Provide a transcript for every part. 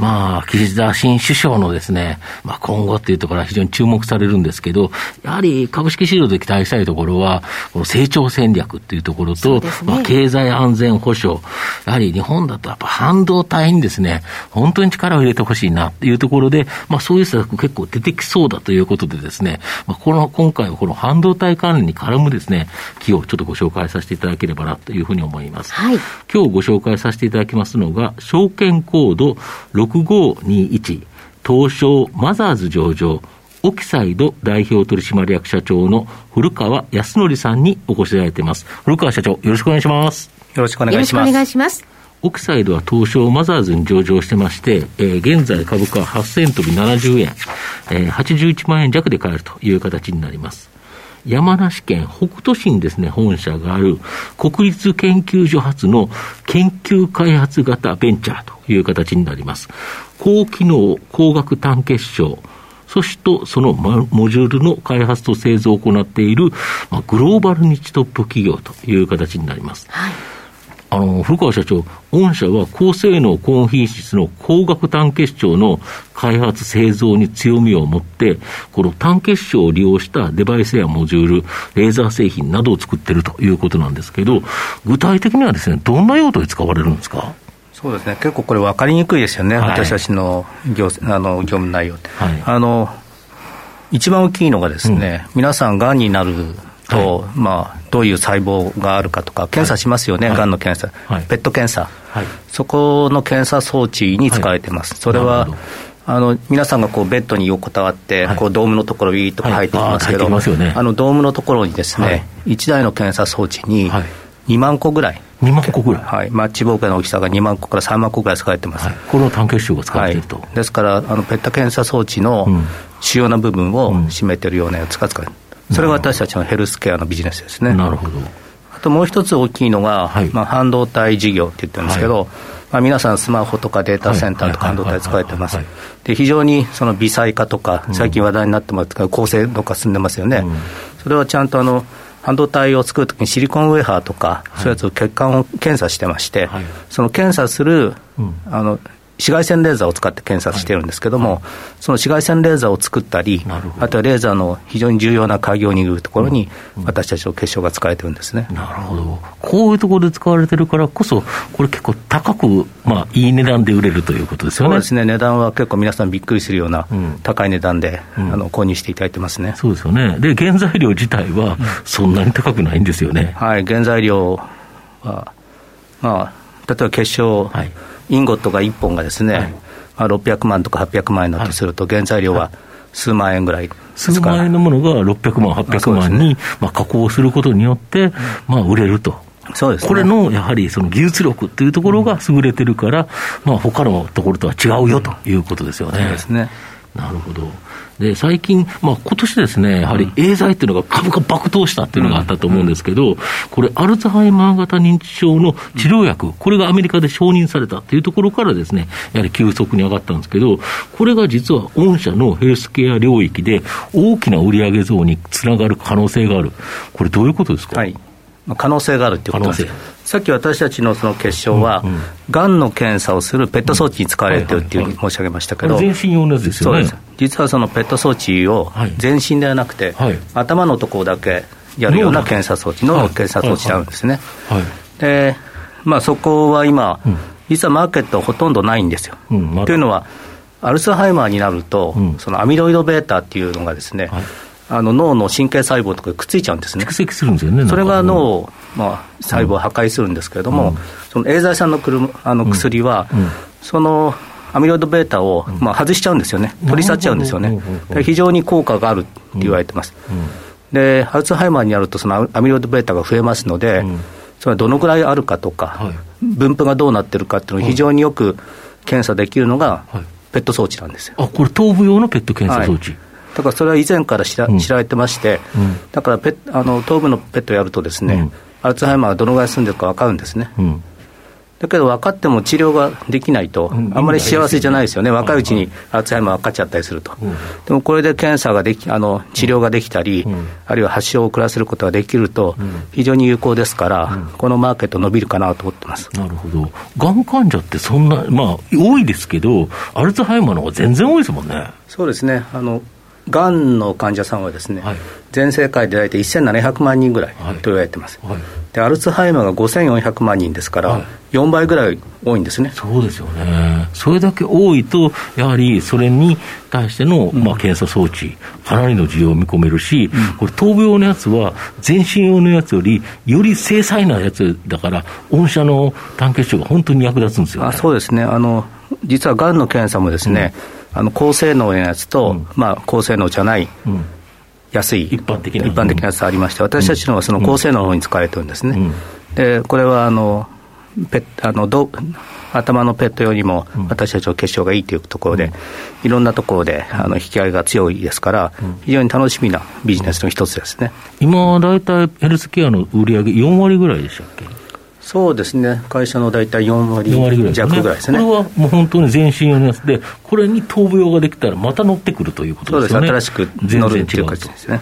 まあ、岸田新首相のですね、まあ今後っていうところは非常に注目されるんですけど、やはり株式市場で期待したいところは、この成長戦略っていうところと、ね、まあ経済安全保障、やはり日本だとやっぱ半導体にですね、本当に力を入れてほしいなっていうところで、まあそういう施策結構出てきそうだということでですね、まあこの、今回はこの半導体関連に絡むですね、企業をちょっとご紹介させていただければなというふうに思います。はい、今日ご紹介させていただきますのが、証券コード6521東証マザーズ上場オキサイド代表取締役社長の古川康則さんにお越しいただいています。古川社長、よろしくお願いします。よろしくお願いします。よろしくお願いします。オキサイドは東証マザーズに上場してまして、えー、現在株価は8000飛び70円、えー、81万円弱で買えるという形になります。山梨県北杜市にですね、本社がある国立研究所発の研究開発型ベンチャーという形になります。高機能、光学単結晶、そしてそのモジュールの開発と製造を行っている、ま、グローバルニッチトップ企業という形になります。はいあの、古川社長、御社は高性能、高品質の高額単結晶の開発、製造に強みを持って、この単結晶を利用したデバイスやモジュール、レーザー製品などを作っているということなんですけど、具体的にはですね、どんな用途で使われるんですか？そうですね、結構これ分かりにくいですよね、はい、私たちの業あの業務内容って、はい、あの。一番大きいのがですね、うん、皆さん、がんになると、はい、まあ、どういう細胞があるかとか、検査しますよね、が、んの検査、ペット検査、そこの検査装置に使われてます。それはあの皆さんがこうベッドに横たわって、こうドームのところ、ウィーッと入ってきますけど、あのドームのところにですね、1台の検査装置に2万個ぐらい。2万個ぐらい、はい、マッチボーケの大きさが2万個から3万個ぐらい使われてます、はい、この単結晶が使われてると、はい、ですからあのペット検査装置の主要な部分を占めてるようなやつが使われてる、それが私たちのヘルスケアのビジネスですね。なるほど。あともう一つ大きいのが、はい、まあ、半導体事業って言ってるんですけど、はい、まあ、皆さん、スマホとかデータセンターとか半導体使われてます。で非常にその微細化とか、最近話題になってますけど、高精度化進んでますよね。うん、それはちゃんとあの半導体を作るときにシリコンウェハーとか、そういうやつを血管を検査してまして、その検査する、あの紫外線レーザーを使って検査してるんですけども、はい。はい、その紫外線レーザーを作ったり、あとはレーザーの非常に重要な鍵を握るところに、私たちの結晶が使われてるんですね、なるほど、こういうところで使われてるからこそ、これ結構高く、まあ、いい値段で売れるということですよね。そうですね、値段は結構皆さんびっくりするような高い値段で、うん、あの購入していただいてますね。そうですよね。で、原材料自体はそんなに高くないんですよね。はい、原材料は、まあ、例えば結晶、はい、インゴットが1本がですね、はい。まあ、600万とか800万円だとすると、原材料は数万円ぐらい数万円のものが600万、800万に、まあ、加工することによって、まあ、売れると。そうです、ね、これのやはりその技術力っていうところが優れてるから、まあ他のところとは違うよということですよね。そうですね。なるほど。で、最近、まあ今年ですね、やはりエーザイっていうのが株価爆投したっていうのがあったと思うんですけど、これ、アルツハイマー型認知症の治療薬、これがアメリカで承認されたっていうところからですね、やはり急速に上がったんですけど、これが実は御社のヘルスケア領域で大きな売上増につながる可能性がある。これどういうことですか？はい可能性があるっていうことです。さっき私たちのその結晶は、が、うん。の検査をするペット装置に使われてるっていうふうに申し上げましたけど、全身用のやつですよね。実はそのペット装置を全身ではなくて、はい、頭のところだけやるような検査装置、脳の検査装置なんですね。で、まあ、そこは今、実はマーケットほとんどないんですよ。うん、というのは、アルツハイマーになると、うん、そのアミロイド β っていうのがですね、はいあの脳の神経細胞とかくっついちゃうんですね。蓄積するんですよね。それが脳を、まあ、細胞を破壊するんですけれども、うん、そのエーザイ酸のくるあの薬は、うん。うん、そのアミロイド β を、まあ、外しちゃうんですよね。取り去っちゃうんですよね。非常に効果があるって言われてます。で、アルツハイマーになると、そのアミロイド β が増えますので、うん、それはどのぐらいあるかとか、はい、分布がどうなってるかっていうのを非常によく検査できるのが、ペット装置なんですよ。あこれ、頭部用のペット検査装置、はいだからそれは以前から知ら,、知られてまして、うん、だからペあの頭部のペットやるとですね、うん、アルツハイマーがどのぐらい進んでるか分かるんですね。うん。だけど分かっても治療ができないと、あんまり幸せじゃないですよね、若いうちに。アルツハイマー分かっちゃったりすると、でもこれで検査ができ、あの治療ができたり、あるいは発症を遅らせることができると、非常に有効ですから、このマーケット伸びるかなと思ってます。なるほど、がん患者ってそんな、まあ、多いですけど、アルツハイマーの方が全然多いですもんね。そうですね。あのがんの患者さんはですね、はい、全世界で大体1700万人ぐらいと言われてます、はい、でアルツハイマーが5400万人ですから、はい、4倍ぐらい多いんですね。そうですよね、それだけ多いと、やはりそれに対しての、まあ、検査装置、かなりの需要を見込めるし、うん、これ、頭部用のやつは、全身用のやつより、より精細なやつだから、御社の単血症が本当に役立つんですよ、ね、あそうですね。あの実はがんの検査もですね、うんあの高性能のやつと、うん、まあ、高性能じゃない、うん、安い一般的な。一般的なやつありまして、私たちのはその高性能の方に使われてるんですね。うん、でこれはあのペあのど頭のペットよりも私たちの結晶がいいというところで、いろんなところであの引き合いが強いですから、非常に楽しみなビジネスの一つですね。今、大体ヘルスケアの売り上げ4割ぐらいでしたっけ？そうですね、会社の大体4割弱ぐらいですね。これはもう本当に全身用のやつで、これに頭部用ができたら、また乗ってくるということですね。そうです、新しく乗るっていう感じですね。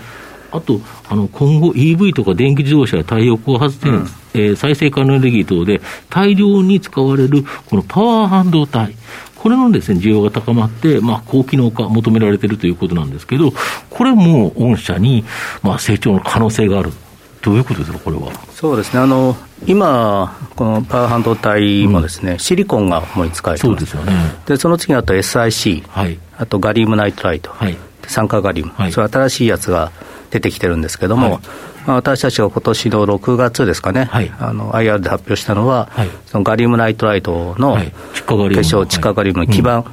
あと、あの今後、EV とか電気自動車や太陽光発電、うん、えー、再生可能エネルギー等で大量に使われるこのパワー半導体、これのですね需要が高まって、まあ、高機能化求められているということなんですけど、これも御社に、まあ、成長の可能性があるどういうことですか、これは。そうですね、あの今、このパワー半導体もですね、うん、シリコンが主に使われてます。そうですよね。で、その次にあと SIC、はい、あとガリウムナイトライト、はい、酸化ガリウム、はい、それ新しいやつが出てきてるんですけども、はい、まあ、私たちが今年の6月ですかね、はい、あの IR で発表したのは、はい、そのガリウムナイトライトの結晶、地下ガリウムの基板、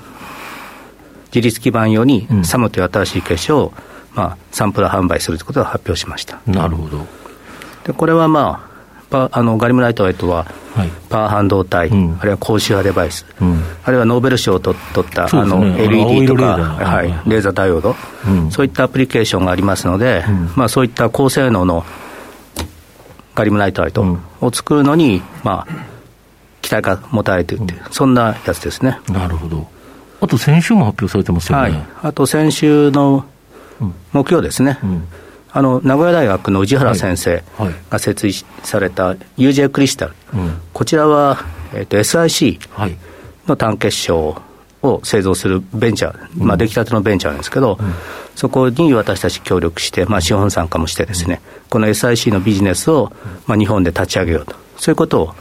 自立基板用にサムという新しい結晶を、まあ、サンプル販売するということを発表しました。なるほど。でこれはまあパあのガリムライトライトは、はい、パワー半導体、うん、あるいは高周波デバイス、うん、あるいはノーベル賞を取った、ね、あの LED とかはい、レーザーダイオード、うん、そういったアプリケーションがありますので、まあ、そういった高性能のガリムライトライトを作るのに、まあ、期待が持たれているという、そんなやつですね。なるほど。あと先週も発表されてますよね。はい、あと先週の木曜ですね。あの名古屋大学の宇治原先生が設立された UJ クリスタル、こちらは、えーと、SIC の単結晶を製造するベンチャー、まあ、出来たてのベンチャーなんですけど、うん、そこに私たち協力して、まあ、資本参加もしてですね、この SIC のビジネスを、まあ、日本で立ち上げようと、そういうことを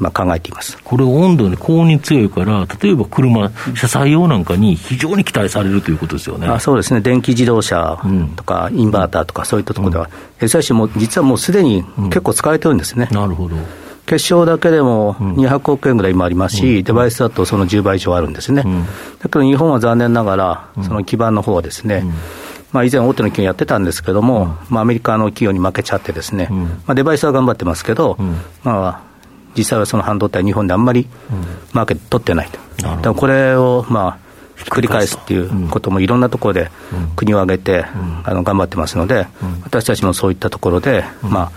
今考えています。これ、温度に高温に強いから、例えば車、車載用なんかに非常に期待されるということですよね。あそうですね、電気自動車とか、インバーターとか、そういったところでは、うん、SIC も実はもうすでに結構使われてるんですね。うん、なるほど。結晶だけでも200億円ぐらい今ありますし、うん、デバイスだとその10倍以上あるんですね。だけど日本は残念ながら、その基盤の方はですね、まあ、以前、大手の企業やってたん。ですけども、まあ、アメリカの企業に負けちゃってですね、まあ、デバイスは頑張ってますけど、まあ、実際はその半導体、日本であんまりマーケット取ってないと、だからこれをまあ繰り返すっていうこともいろんなところで国を挙げて、あの頑張ってますので、私たちもそういったところで、まあ、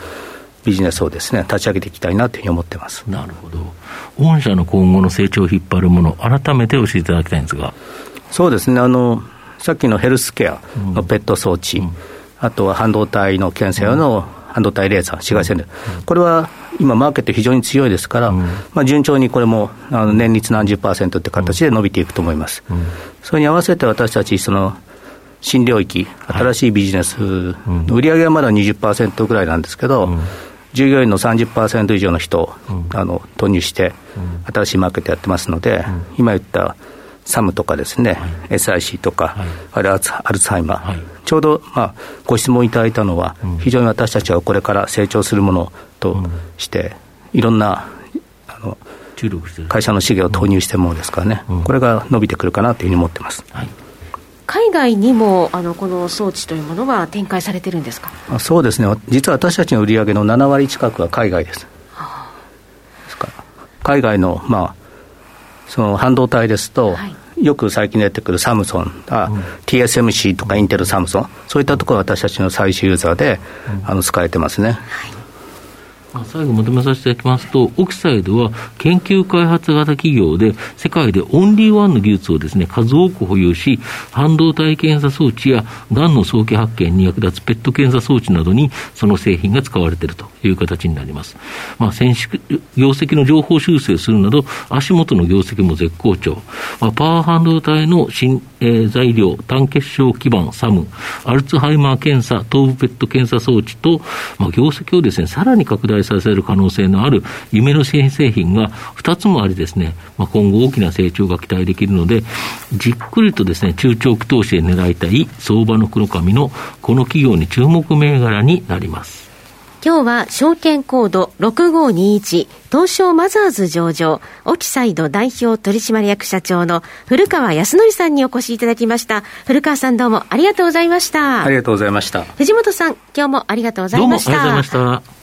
ビジネスをですね立ち上げていきたいなというふうに思ってます。なるほど、御社の今後の成長を引っ張るもの、改めて教えていただきたいんですが。そうですね。あの、さっきのヘルスケアのペット装置、うん、あとは半導体の検査用の半導体レーザー、紫外線で、これは今、マーケット非常に強いですから、うん、まあ、順調にこれもあの年率何十パーセントって形で伸びていくと思います。うん、それに合わせて私たち、その新領域、新しいビジネス、はい、売上はまだ20%ぐらいなんですけど、うん、従業員の30%以上の人を、あの投入して、新しいマーケットやってますので、今言ったサムとかですね、はい、SIC とか、はい、あるいはアルツハイマー、はい、ちょうど、まあ、ご質問いただいたのは、うん、非常に私たちはこれから成長するものとして、うん、いろんなあの会社の資源を投入してるものですからね、うん、これが伸びてくるかなというふうに思ってます。為海外にもあのこの装置というものは展開されてるんですか？そうですね、実は私たちの売り上げの7割近くは海外です。はあ、ですから海外の,、まあ、その半導体ですと、はい。よく最近出てくるサムソン、あ、うん、TSMC とかインテル、サムソン、そういったところが私たちの最終ユーザーで、うん、あの使えてますね。はい最後まとめさせていただきますと、オキサイドは研究開発型企業で、世界でオンリーワンの技術をですね、数多く保有し、半導体検査装置や、がんの早期発見に役立つペット検査装置などに、その製品が使われているという形になります。まあ、先進業績の情報修正するなど、足元の業績も絶好調。まあ、パワー半導体の新、えー、材料、単結晶基板、サム、アルツハイマー検査、頭部ペット検査装置と、まあ、業績をですね、さらに拡大させる可能性のある夢の新製品が2つもありですね、まあ、今後大きな成長が期待できるので、じっくりとですね、中長期投資で狙いたい相場の黒髪のこの企業に注目銘柄になります。今日は証券コード6521東証マザーズ上場オキサイド代表取締役社長の古川康則さんにお越しいただきました。古川さんどうもありがとうございました。ありがとうございました。藤本さん今日もありがとうございました。どうもありがとうございました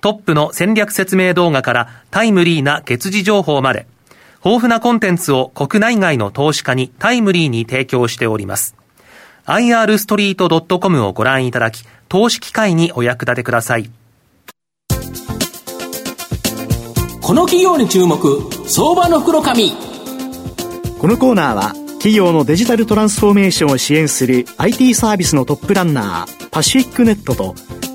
トップの戦略説明動画からタイムリーな月次情報まで、豊富なコンテンツを国内外の投資家にタイムリーに提供しております。irstreet.com をご覧いただき、投資機会にお役立てください。この企業に注目、相場の袋紙。このコーナーは、企業のデジタルトランスフォーメーションを支援する IT サービスのトップランナー、パシフィックネットと、